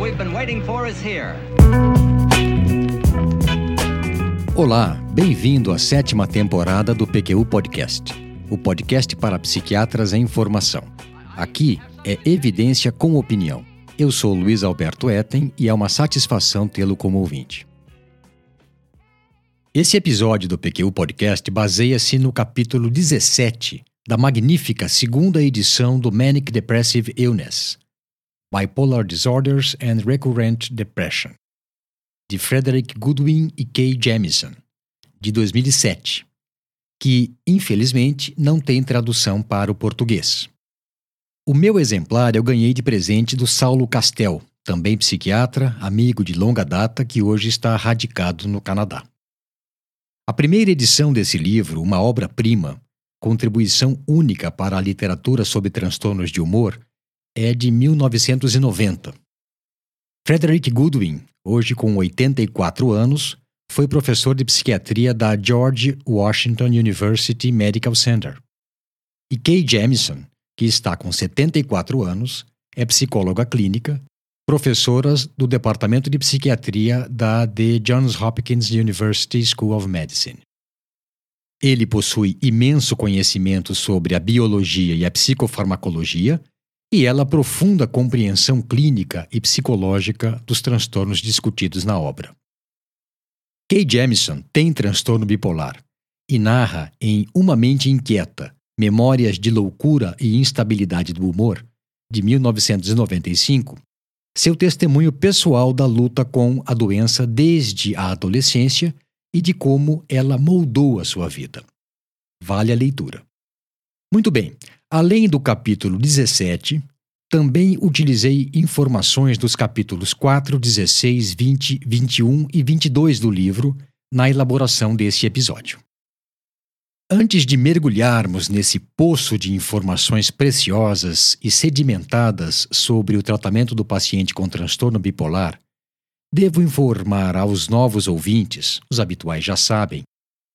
we've been waiting for is here. Olá, bem-vindo à sétima temporada do PQU Podcast, o podcast para psiquiatras em formação. Aqui é evidência com opinião. Eu sou Luiz Alberto Etten e é uma satisfação tê-lo como ouvinte. Esse episódio do PQU Podcast baseia-se no capítulo 17 da magnífica segunda edição do Manic Depressive Illness, Bipolar Disorders and Recurrent Depression, de Frederick Goodwin e Kay Jamison, de 2007, que, infelizmente, não tem tradução para o português. O meu exemplar eu ganhei de presente do Saulo Castel, também psiquiatra, amigo de longa data que hoje está radicado no Canadá. A primeira edição desse livro, uma obra-prima, contribuição única para a literatura sobre transtornos de humor, é de 1990. Frederick Goodwin, hoje com 84 anos, foi professor de psiquiatria da George Washington University Medical Center. E Kay Jamison, que está com 74 anos, é psicóloga clínica, professora do Departamento de Psiquiatria da The Johns Hopkins University School of Medicine. Ele possui imenso conhecimento sobre a biologia e a psicofarmacologia e ela profunda compreensão clínica e psicológica dos transtornos discutidos na obra. Kay Jamison tem transtorno bipolar e narra em Uma Mente Inquieta, Memórias de Loucura e Instabilidade do Humor, de 1995, seu testemunho pessoal da luta com a doença desde a adolescência e de como ela moldou a sua vida. Vale a leitura. Muito bem, Além do capítulo 17, também utilizei informações dos capítulos 4, 16, 20, 21 e 22 do livro na elaboração deste episódio. Antes de mergulharmos nesse poço de informações preciosas e sedimentadas sobre o tratamento do paciente com transtorno bipolar, devo informar aos novos ouvintes, os habituais já sabem,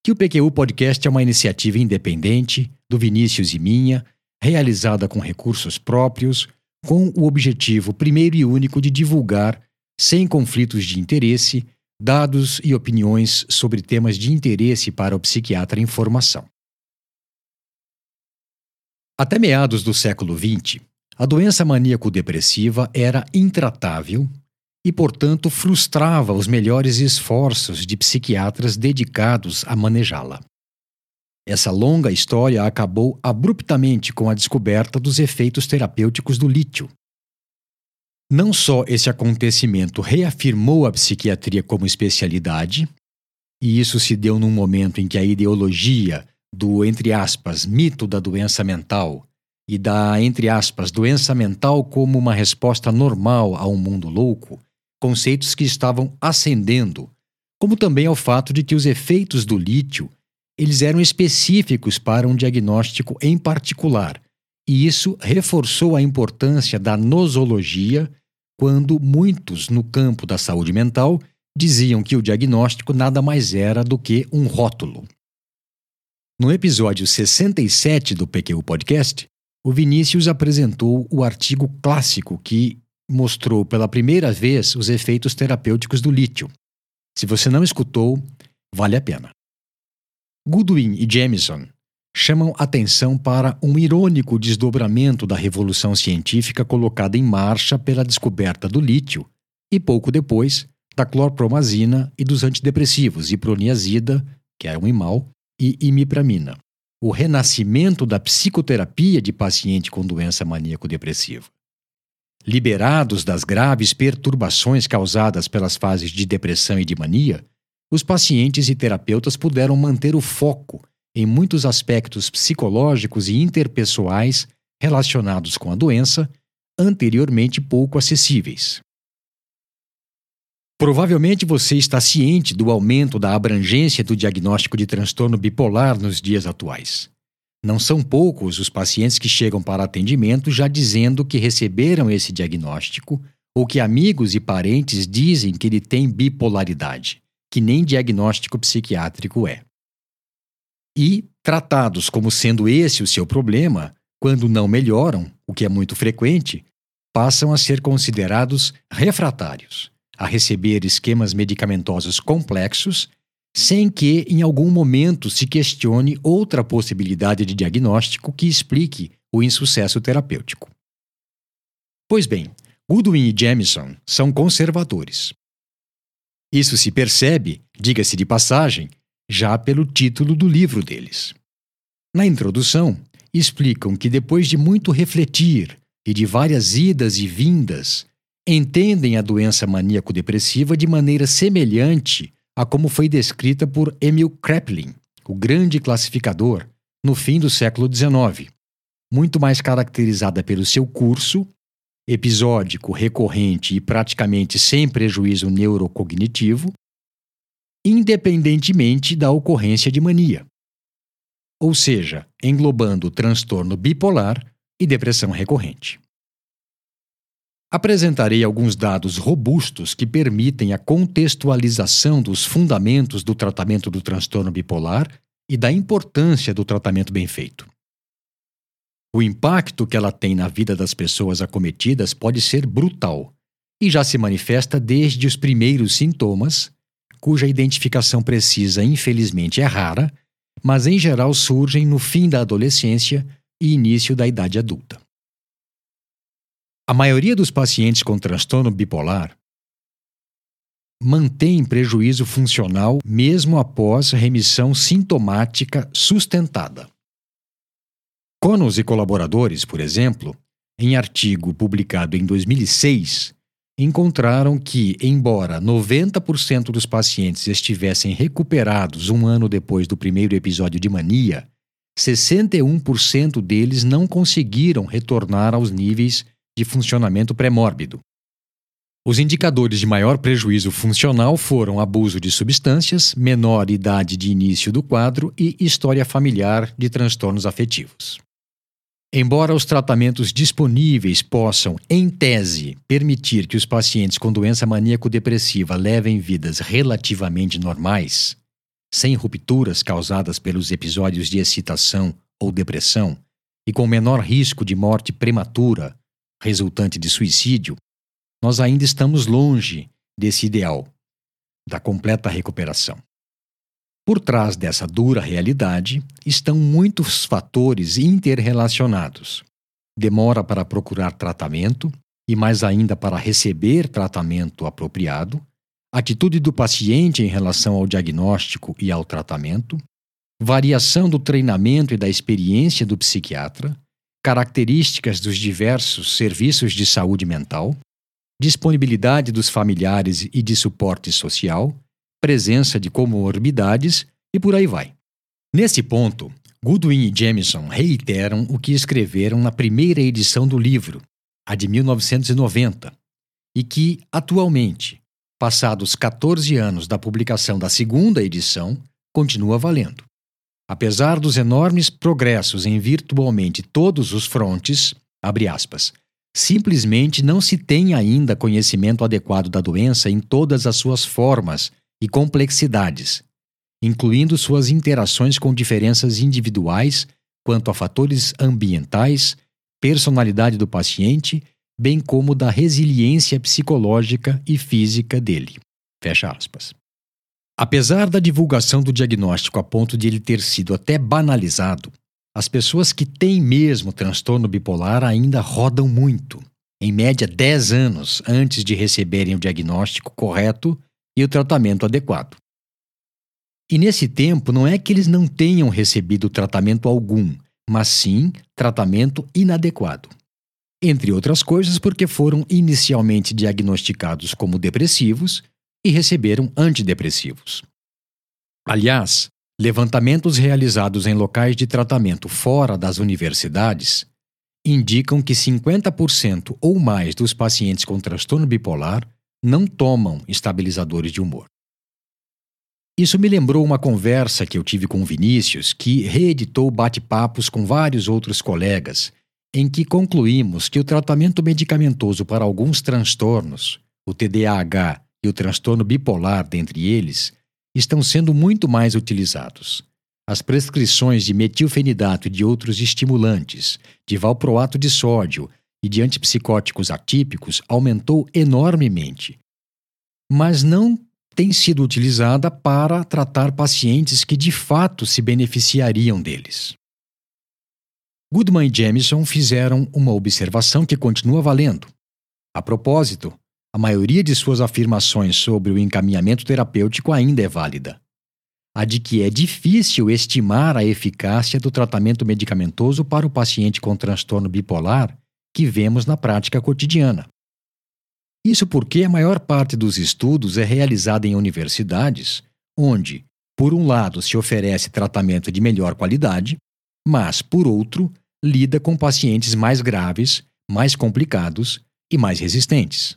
que o PQU Podcast é uma iniciativa independente do Vinícius e minha realizada com recursos próprios, com o objetivo primeiro e único de divulgar, sem conflitos de interesse, dados e opiniões sobre temas de interesse para o psiquiatra em formação. Até meados do século XX, a doença maníaco-depressiva era intratável e, portanto, frustrava os melhores esforços de psiquiatras dedicados a manejá-la. Essa longa história acabou abruptamente com a descoberta dos efeitos terapêuticos do lítio. Não só esse acontecimento reafirmou a psiquiatria como especialidade, e isso se deu num momento em que a ideologia do, entre aspas, mito da doença mental e da, entre aspas, doença mental como uma resposta normal a um mundo louco, conceitos que estavam ascendendo, como também ao fato de que os efeitos do lítio eles eram específicos para um diagnóstico em particular, e isso reforçou a importância da nosologia quando muitos no campo da saúde mental diziam que o diagnóstico nada mais era do que um rótulo. No episódio 67 do PQ Podcast, o Vinícius apresentou o artigo clássico que mostrou pela primeira vez os efeitos terapêuticos do lítio. Se você não escutou, vale a pena. Goodwin e Jamison chamam atenção para um irônico desdobramento da revolução científica colocada em marcha pela descoberta do lítio e pouco depois da clorpromazina e dos antidepressivos iproniazida, que é um imal, e imipramina. O renascimento da psicoterapia de paciente com doença maníaco-depressiva. Liberados das graves perturbações causadas pelas fases de depressão e de mania, os pacientes e terapeutas puderam manter o foco em muitos aspectos psicológicos e interpessoais relacionados com a doença, anteriormente pouco acessíveis. Provavelmente você está ciente do aumento da abrangência do diagnóstico de transtorno bipolar nos dias atuais. Não são poucos os pacientes que chegam para atendimento já dizendo que receberam esse diagnóstico ou que amigos e parentes dizem que ele tem bipolaridade que nem diagnóstico psiquiátrico é. E, tratados como sendo esse o seu problema, quando não melhoram, o que é muito frequente, passam a ser considerados refratários a receber esquemas medicamentosos complexos, sem que em algum momento se questione outra possibilidade de diagnóstico que explique o insucesso terapêutico. Pois bem, Goodwin e Jamison são conservadores. Isso se percebe, diga-se de passagem, já pelo título do livro deles. Na introdução, explicam que depois de muito refletir e de várias idas e vindas, entendem a doença maníaco-depressiva de maneira semelhante a como foi descrita por Emil Kraepelin, o grande classificador, no fim do século XIX, muito mais caracterizada pelo seu curso, episódico, recorrente e praticamente sem prejuízo neurocognitivo, independentemente da ocorrência de mania. Ou seja, englobando transtorno bipolar e depressão recorrente. Apresentarei alguns dados robustos que permitem a contextualização dos fundamentos do tratamento do transtorno bipolar e da importância do tratamento bem feito. O impacto que ela tem na vida das pessoas acometidas pode ser brutal e já se manifesta desde os primeiros sintomas, cuja identificação precisa, infelizmente, é rara, mas em geral surgem no fim da adolescência e início da idade adulta. A maioria dos pacientes com transtorno bipolar mantém prejuízo funcional mesmo após remissão sintomática sustentada. Conos e colaboradores, por exemplo, em artigo publicado em 2006, encontraram que, embora 90% dos pacientes estivessem recuperados um ano depois do primeiro episódio de mania, 61% deles não conseguiram retornar aos níveis de funcionamento pré-mórbido. Os indicadores de maior prejuízo funcional foram abuso de substâncias, menor idade de início do quadro e história familiar de transtornos afetivos. Embora os tratamentos disponíveis possam, em tese, permitir que os pacientes com doença maníaco-depressiva levem vidas relativamente normais, sem rupturas causadas pelos episódios de excitação ou depressão, e com menor risco de morte prematura resultante de suicídio, nós ainda estamos longe desse ideal da completa recuperação. Por trás dessa dura realidade estão muitos fatores interrelacionados. Demora para procurar tratamento e mais ainda para receber tratamento apropriado, atitude do paciente em relação ao diagnóstico e ao tratamento, variação do treinamento e da experiência do psiquiatra, características dos diversos serviços de saúde mental, disponibilidade dos familiares e de suporte social, presença de comorbidades e por aí vai. Nesse ponto, Goodwin e Jamison reiteram o que escreveram na primeira edição do livro, a de 1990, e que, atualmente, passados 14 anos da publicação da segunda edição, continua valendo. Apesar dos enormes progressos em virtualmente todos os frontes, aspas, simplesmente não se tem ainda conhecimento adequado da doença em todas as suas formas e complexidades, incluindo suas interações com diferenças individuais quanto a fatores ambientais, personalidade do paciente, bem como da resiliência psicológica e física dele. Fecha aspas. Apesar da divulgação do diagnóstico a ponto de ele ter sido até banalizado, as pessoas que têm mesmo transtorno bipolar ainda rodam muito, em média 10 anos antes de receberem o diagnóstico correto e o tratamento adequado. E nesse tempo não é que eles não tenham recebido tratamento algum, mas sim tratamento inadequado. Entre outras coisas, porque foram inicialmente diagnosticados como depressivos e receberam antidepressivos. Aliás, levantamentos realizados em locais de tratamento fora das universidades indicam que 50% ou mais dos pacientes com transtorno bipolar não tomam estabilizadores de humor. Isso me lembrou uma conversa que eu tive com o Vinícius, que reeditou bate-papos com vários outros colegas, em que concluímos que o tratamento medicamentoso para alguns transtornos, o TDAH e o transtorno bipolar, dentre eles, estão sendo muito mais utilizados. As prescrições de metilfenidato e de outros estimulantes, de valproato de sódio e de antipsicóticos atípicos aumentou enormemente, mas não tem sido utilizada para tratar pacientes que de fato se beneficiariam deles. Goodman e Jamison fizeram uma observação que continua valendo. A propósito, a maioria de suas afirmações sobre o encaminhamento terapêutico ainda é válida. A de que é difícil estimar a eficácia do tratamento medicamentoso para o paciente com transtorno bipolar que vemos na prática cotidiana. Isso porque a maior parte dos estudos é realizada em universidades, onde, por um lado, se oferece tratamento de melhor qualidade, mas, por outro, lida com pacientes mais graves, mais complicados e mais resistentes.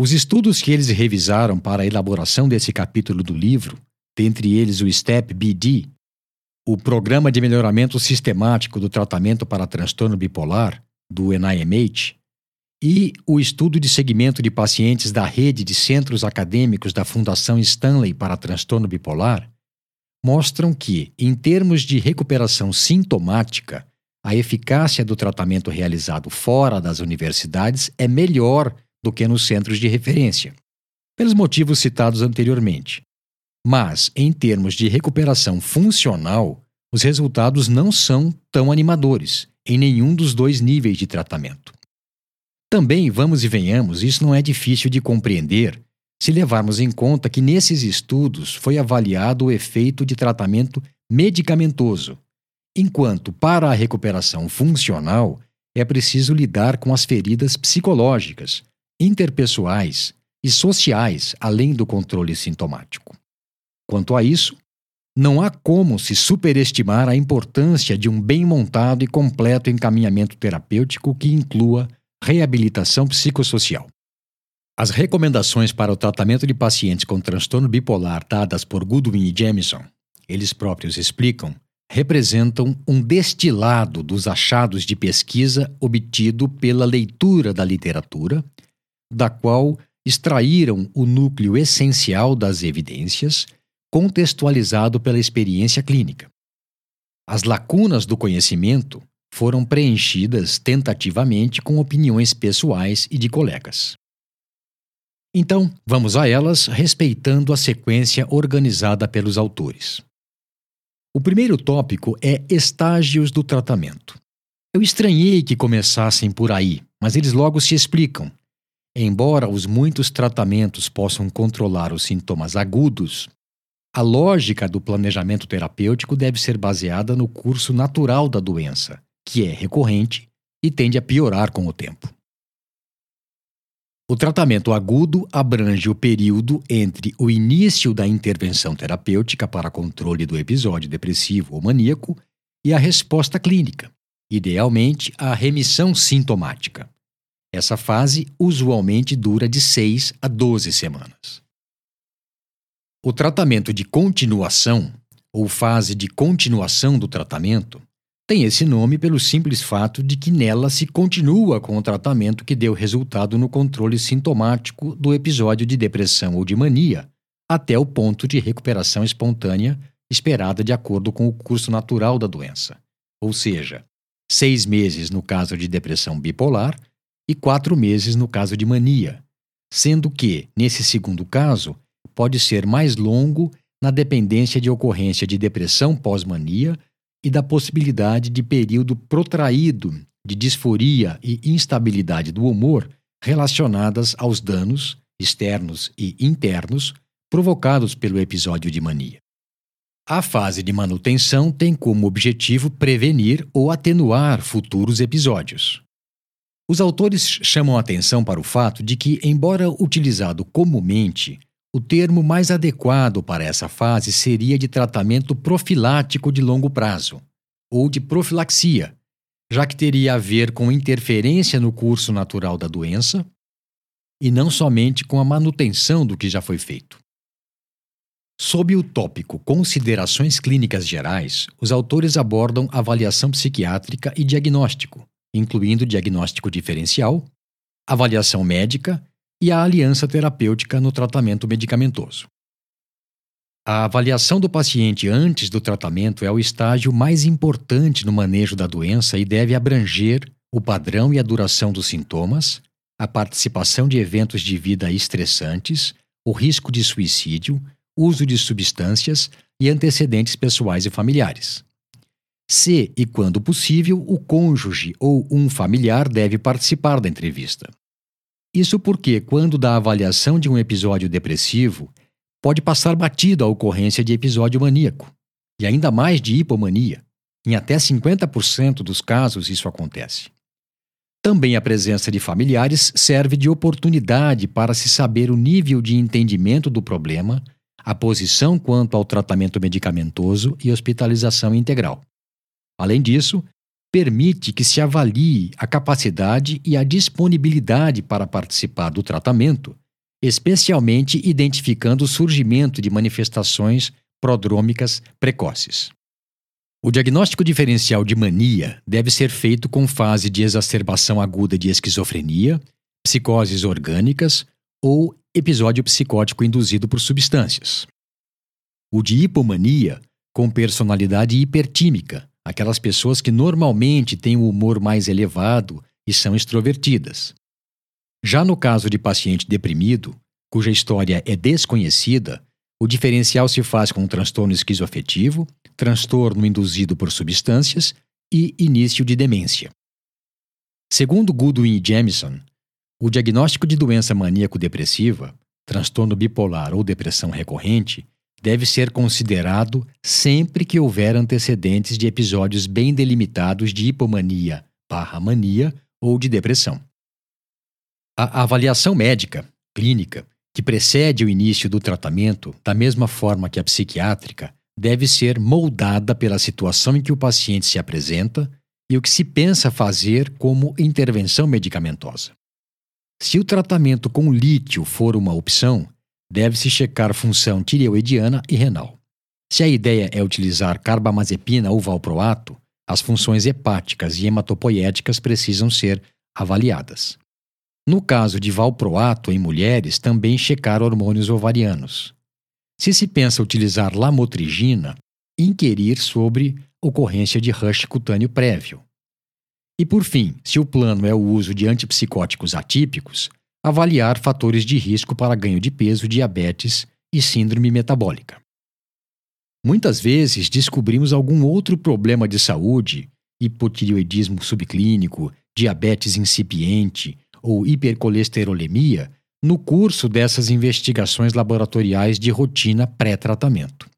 Os estudos que eles revisaram para a elaboração desse capítulo do livro, dentre eles o STEP BD, o Programa de Melhoramento Sistemático do Tratamento para Transtorno Bipolar, do NIMH, e o estudo de segmento de pacientes da rede de centros acadêmicos da Fundação Stanley para transtorno bipolar mostram que, em termos de recuperação sintomática, a eficácia do tratamento realizado fora das universidades é melhor do que nos centros de referência, pelos motivos citados anteriormente. Mas, em termos de recuperação funcional, os resultados não são tão animadores em nenhum dos dois níveis de tratamento. Também, vamos e venhamos, isso não é difícil de compreender se levarmos em conta que nesses estudos foi avaliado o efeito de tratamento medicamentoso, enquanto para a recuperação funcional é preciso lidar com as feridas psicológicas, interpessoais e sociais, além do controle sintomático. Quanto a isso, não há como se superestimar a importância de um bem montado e completo encaminhamento terapêutico que inclua reabilitação psicossocial. As recomendações para o tratamento de pacientes com transtorno bipolar dadas por Goodwin e Jamison, eles próprios explicam, representam um destilado dos achados de pesquisa obtido pela leitura da literatura, da qual extraíram o núcleo essencial das evidências, contextualizado pela experiência clínica. As lacunas do conhecimento foram preenchidas tentativamente com opiniões pessoais e de colegas. Então, vamos a elas respeitando a sequência organizada pelos autores. O primeiro tópico é estágios do tratamento. Eu estranhei que começassem por aí, mas eles logo se explicam. Embora os muitos tratamentos possam controlar os sintomas agudos, a lógica do planejamento terapêutico deve ser baseada no curso natural da doença, que é recorrente e tende a piorar com o tempo. O tratamento agudo abrange o período entre o início da intervenção terapêutica para controle do episódio depressivo ou maníaco e a resposta clínica, idealmente a remissão sintomática. Essa fase usualmente dura de 6 a 12 semanas. O tratamento de continuação, ou fase de continuação do tratamento, tem esse nome pelo simples fato de que nela se continua com o tratamento que deu resultado no controle sintomático do episódio de depressão ou de mania, até o ponto de recuperação espontânea esperada de acordo com o curso natural da doença, ou seja, seis meses no caso de depressão bipolar e quatro meses no caso de mania, sendo que, nesse segundo caso, pode ser mais longo na dependência de ocorrência de depressão pós-mania e da possibilidade de período protraído de disforia e instabilidade do humor relacionadas aos danos externos e internos provocados pelo episódio de mania. A fase de manutenção tem como objetivo prevenir ou atenuar futuros episódios. Os autores chamam atenção para o fato de que, embora utilizado comumente, o termo mais adequado para essa fase seria de tratamento profilático de longo prazo, ou de profilaxia, já que teria a ver com interferência no curso natural da doença e não somente com a manutenção do que já foi feito. Sob o tópico Considerações Clínicas Gerais, os autores abordam avaliação psiquiátrica e diagnóstico, incluindo diagnóstico diferencial, avaliação médica e a aliança terapêutica no tratamento medicamentoso. A avaliação do paciente antes do tratamento é o estágio mais importante no manejo da doença e deve abranger o padrão e a duração dos sintomas, a participação de eventos de vida estressantes, o risco de suicídio, uso de substâncias e antecedentes pessoais e familiares. Se e quando possível, o cônjuge ou um familiar deve participar da entrevista. Isso porque, quando da avaliação de um episódio depressivo, pode passar batido a ocorrência de episódio maníaco, e ainda mais de hipomania. Em até 50% dos casos isso acontece. Também a presença de familiares serve de oportunidade para se saber o nível de entendimento do problema, a posição quanto ao tratamento medicamentoso e hospitalização integral. Além disso, permite que se avalie a capacidade e a disponibilidade para participar do tratamento, especialmente identificando o surgimento de manifestações prodrômicas precoces. O diagnóstico diferencial de mania deve ser feito com fase de exacerbação aguda de esquizofrenia, psicoses orgânicas ou episódio psicótico induzido por substâncias. O de hipomania, com personalidade hipertímica, aquelas pessoas que normalmente têm o humor mais elevado e são extrovertidas. Já no caso de paciente deprimido, cuja história é desconhecida, o diferencial se faz com transtorno esquizoafetivo, transtorno induzido por substâncias e início de demência. Segundo Goodwin e Jamison, o diagnóstico de doença maníaco-depressiva, transtorno bipolar ou depressão recorrente, deve ser considerado sempre que houver antecedentes de episódios bem delimitados de hipomania, barra mania ou de depressão. A avaliação médica, clínica, que precede o início do tratamento, da mesma forma que a psiquiátrica, deve ser moldada pela situação em que o paciente se apresenta e o que se pensa fazer como intervenção medicamentosa. Se o tratamento com lítio for uma opção, deve-se checar função tireoidiana e renal. Se a ideia é utilizar carbamazepina ou valproato, as funções hepáticas e hematopoéticas precisam ser avaliadas. No caso de valproato em mulheres, também checar hormônios ovarianos. Se se pensa utilizar lamotrigina, inquirir sobre ocorrência de rush cutâneo prévio. E por fim, se o plano é o uso de antipsicóticos atípicos, avaliar fatores de risco para ganho de peso, diabetes e síndrome metabólica. Muitas vezes descobrimos algum outro problema de saúde, hipotireoidismo subclínico, diabetes incipiente ou hipercolesterolemia, no curso dessas investigações laboratoriais de rotina pré-tratamento.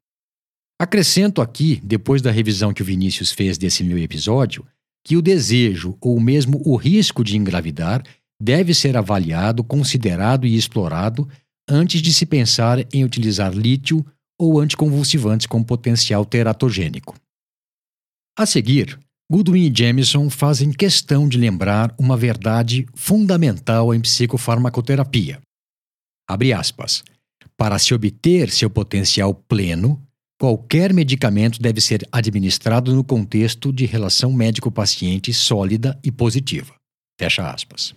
Acrescento aqui, depois da revisão que o Vinícius fez desse meu episódio, que o desejo ou mesmo o risco de engravidar deve ser avaliado, considerado e explorado antes de se pensar em utilizar lítio ou anticonvulsivantes com potencial teratogênico. A seguir, Goodwin e Jamison fazem questão de lembrar uma verdade fundamental em psicofarmacoterapia. Abre aspas. Para se obter seu potencial pleno, qualquer medicamento deve ser administrado no contexto de relação médico-paciente sólida e positiva. Fecha aspas.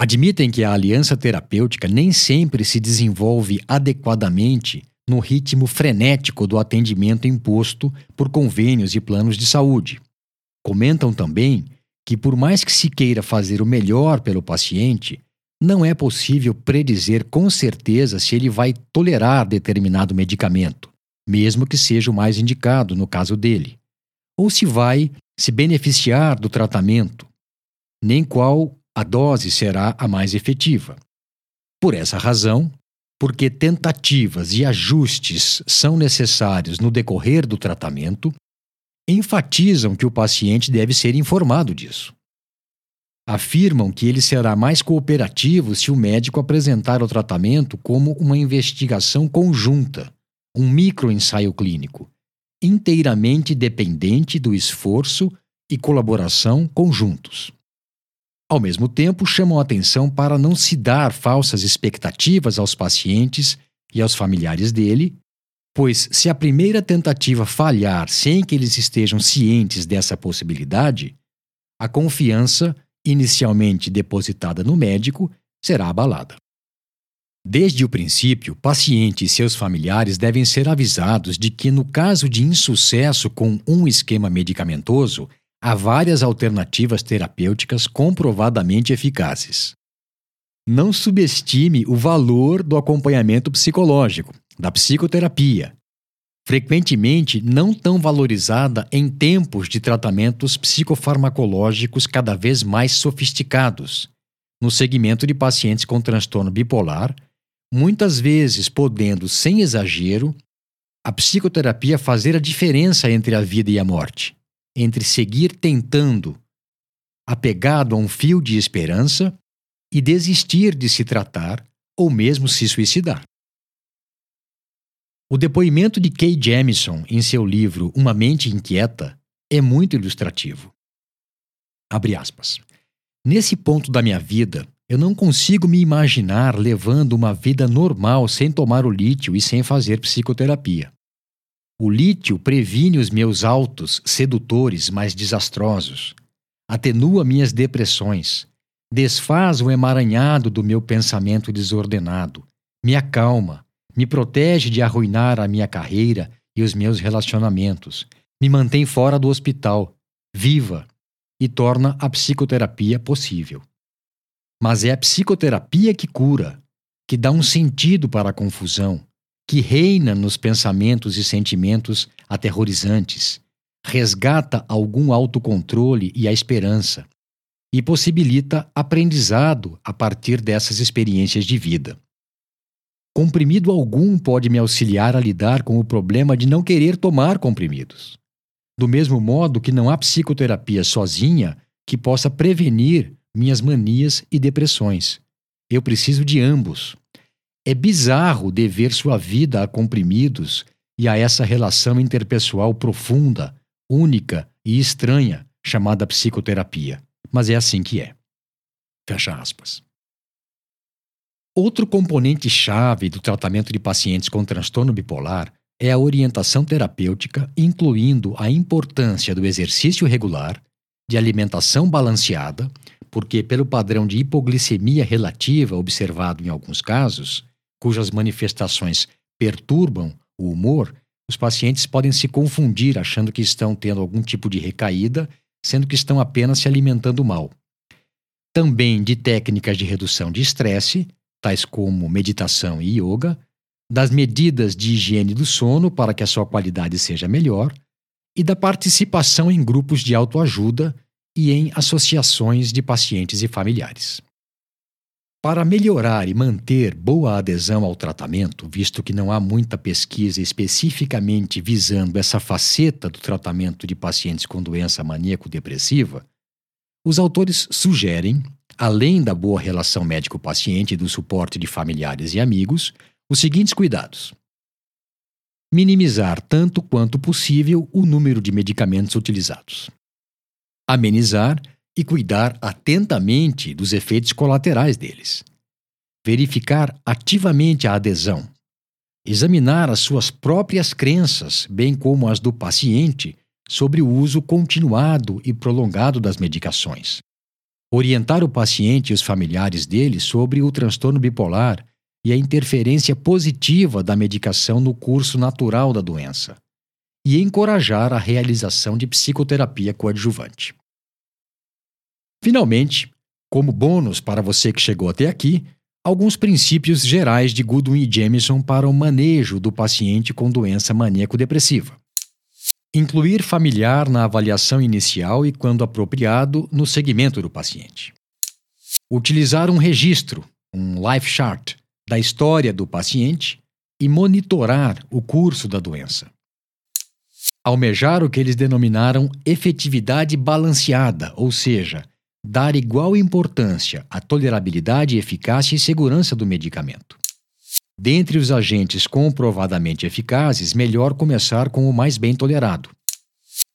Admitem que a aliança terapêutica nem sempre se desenvolve adequadamente no ritmo frenético do atendimento imposto por convênios e planos de saúde. Comentam também que, por mais que se queira fazer o melhor pelo paciente, não é possível predizer com certeza se ele vai tolerar determinado medicamento, mesmo que seja o mais indicado no caso dele, ou se vai se beneficiar do tratamento, nem qual a dose será a mais efetiva. Por essa razão, porque tentativas e ajustes são necessários no decorrer do tratamento, enfatizam que o paciente deve ser informado disso. Afirmam que ele será mais cooperativo se o médico apresentar o tratamento como uma investigação conjunta, um microensaio clínico, inteiramente dependente do esforço e colaboração conjuntos. Ao mesmo tempo, chamam atenção para não se dar falsas expectativas aos pacientes e aos familiares dele pois se a primeira tentativa falhar sem que eles estejam cientes dessa possibilidade, a confiança, inicialmente depositada no médico, será abalada. Desde o princípio, paciente e seus familiares devem ser avisados de que, no caso de insucesso com um esquema medicamentoso, há várias alternativas terapêuticas comprovadamente eficazes. Não subestime o valor do acompanhamento psicológico, da psicoterapia, frequentemente não tão valorizada em tempos de tratamentos psicofarmacológicos cada vez mais sofisticados, no segmento de pacientes com transtorno bipolar, muitas vezes podendo, sem exagero, a psicoterapia fazer a diferença entre a vida e a morte, entre seguir tentando, apegado a um fio de esperança, e desistir de se tratar ou mesmo se suicidar. O depoimento de Kay Jamison em seu livro Uma Mente Inquieta é muito ilustrativo. Abre aspas. Nesse ponto da minha vida, eu não consigo me imaginar levando uma vida normal sem tomar o lítio e sem fazer psicoterapia. O lítio previne os meus autos sedutores mais desastrosos, atenua minhas depressões, desfaz o emaranhado do meu pensamento desordenado, me acalma, me protege de arruinar a minha carreira e os meus relacionamentos, me mantém fora do hospital, viva, e torna a psicoterapia possível. Mas é a psicoterapia que cura, que dá um sentido para a confusão, que reina nos pensamentos e sentimentos aterrorizantes, resgata algum autocontrole e a esperança, e possibilita aprendizado a partir dessas experiências de vida. Comprimido algum pode me auxiliar a lidar com o problema de não querer tomar comprimidos. Do mesmo modo que não há psicoterapia sozinha que possa prevenir minhas manias e depressões. Eu preciso de ambos. É bizarro dever sua vida a comprimidos e a essa relação interpessoal profunda, única e estranha chamada psicoterapia. Mas é assim que é. Fecha aspas. Outro componente chave do tratamento de pacientes com transtorno bipolar é a orientação terapêutica, incluindo a importância do exercício regular, de alimentação balanceada, porque, pelo padrão de hipoglicemia relativa observado em alguns casos, cujas manifestações perturbam o humor, os pacientes podem se confundir achando que estão tendo algum tipo de recaída, sendo que estão apenas se alimentando mal. Também de técnicas de redução de estresse, tais como meditação e yoga, das medidas de higiene do sono para que a sua qualidade seja melhor e da participação em grupos de autoajuda e em associações de pacientes e familiares. Para melhorar e manter boa adesão ao tratamento, visto que não há muita pesquisa especificamente visando essa faceta do tratamento de pacientes com doença maníaco-depressiva, os autores sugerem, além da boa relação médico-paciente e do suporte de familiares e amigos, os seguintes cuidados: minimizar tanto quanto possível o número de medicamentos utilizados. Amenizar e cuidar atentamente dos efeitos colaterais deles. Verificar ativamente a adesão. Examinar as suas próprias crenças, bem como as do paciente, sobre o uso continuado e prolongado das medicações. Orientar o paciente e os familiares dele sobre o transtorno bipolar e a interferência positiva da medicação no curso natural da doença. E encorajar a realização de psicoterapia coadjuvante. Finalmente, como bônus para você que chegou até aqui, alguns princípios gerais de Goodwin e Jameson para o manejo do paciente com doença maníaco-depressiva. Incluir familiar na avaliação inicial e, quando apropriado, no segmento do paciente. Utilizar um registro, um life chart, da história do paciente e monitorar o curso da doença. Almejar o que eles denominaram efetividade balanceada, ou seja, dar igual importância à tolerabilidade, eficácia e segurança do medicamento. Dentre os agentes comprovadamente eficazes, melhor começar com o mais bem tolerado.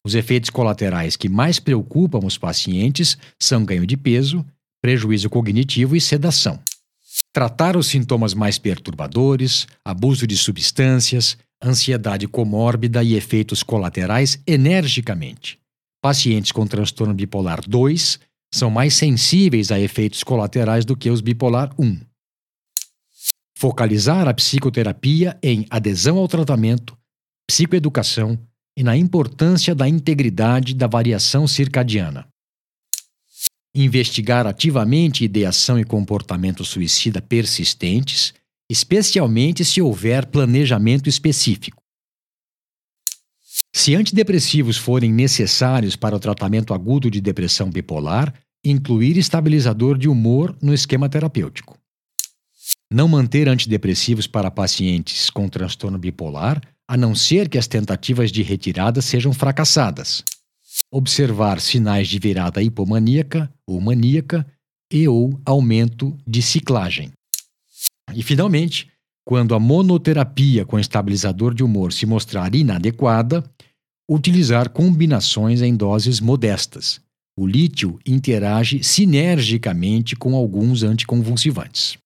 Os efeitos colaterais que mais preocupam os pacientes são ganho de peso, prejuízo cognitivo e sedação. Tratar os sintomas mais perturbadores, abuso de substâncias, ansiedade comórbida e efeitos colaterais energicamente. Pacientes com transtorno bipolar 2 são mais sensíveis a efeitos colaterais do que os bipolar 1. Focalizar a psicoterapia em adesão ao tratamento, psicoeducação, e na importância da integridade da variação circadiana. Investigar ativamente ideação e comportamento suicida persistentes, especialmente se houver planejamento específico. Se antidepressivos forem necessários para o tratamento agudo de depressão bipolar, incluir estabilizador de humor no esquema terapêutico. Não manter antidepressivos para pacientes com transtorno bipolar, a não ser que as tentativas de retirada sejam fracassadas. Observar sinais de virada hipomaníaca ou maníaca e ou aumento de ciclagem. E, finalmente, quando a monoterapia com estabilizador de humor se mostrar inadequada, utilizar combinações em doses modestas. O lítio interage sinergicamente com alguns anticonvulsivantes.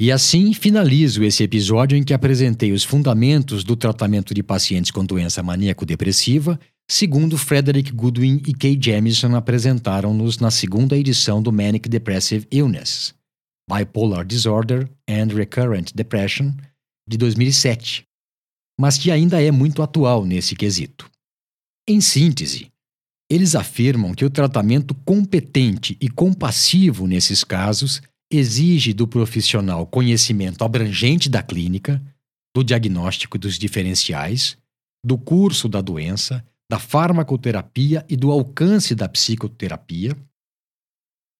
E assim finalizo esse episódio em que apresentei os fundamentos do tratamento de pacientes com doença maníaco-depressiva, segundo Frederick Goodwin e Kay Jamison apresentaram-nos na segunda edição do Manic Depressive Illness. Bipolar Disorder and Recurrent Depression, de 2007, mas que ainda é muito atual nesse quesito. Em síntese, eles afirmam que o tratamento competente e compassivo nesses casos exige do profissional conhecimento abrangente da clínica, do diagnóstico dos diferenciais, do curso da doença, da farmacoterapia e do alcance da psicoterapia,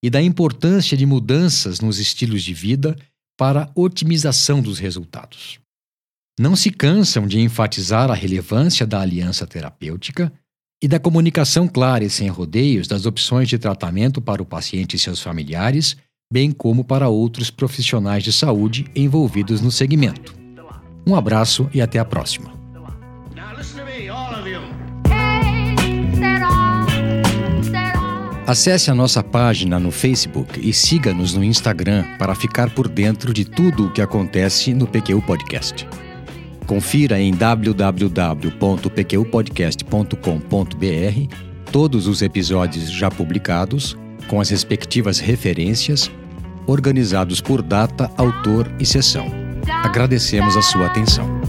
e da importância de mudanças nos estilos de vida para otimização dos resultados. Não se cansam de enfatizar a relevância da aliança terapêutica e da comunicação clara e sem rodeios das opções de tratamento para o paciente e seus familiares, bem como para outros profissionais de saúde envolvidos no segmento. Um abraço e até a próxima. Acesse a nossa página no Facebook e siga-nos no Instagram para ficar por dentro de tudo o que acontece no PQ Podcast. Confira em www.pqpodcast.com.br todos os episódios já publicados, com as respectivas referências, organizados por data, autor e sessão. Agradecemos a sua atenção.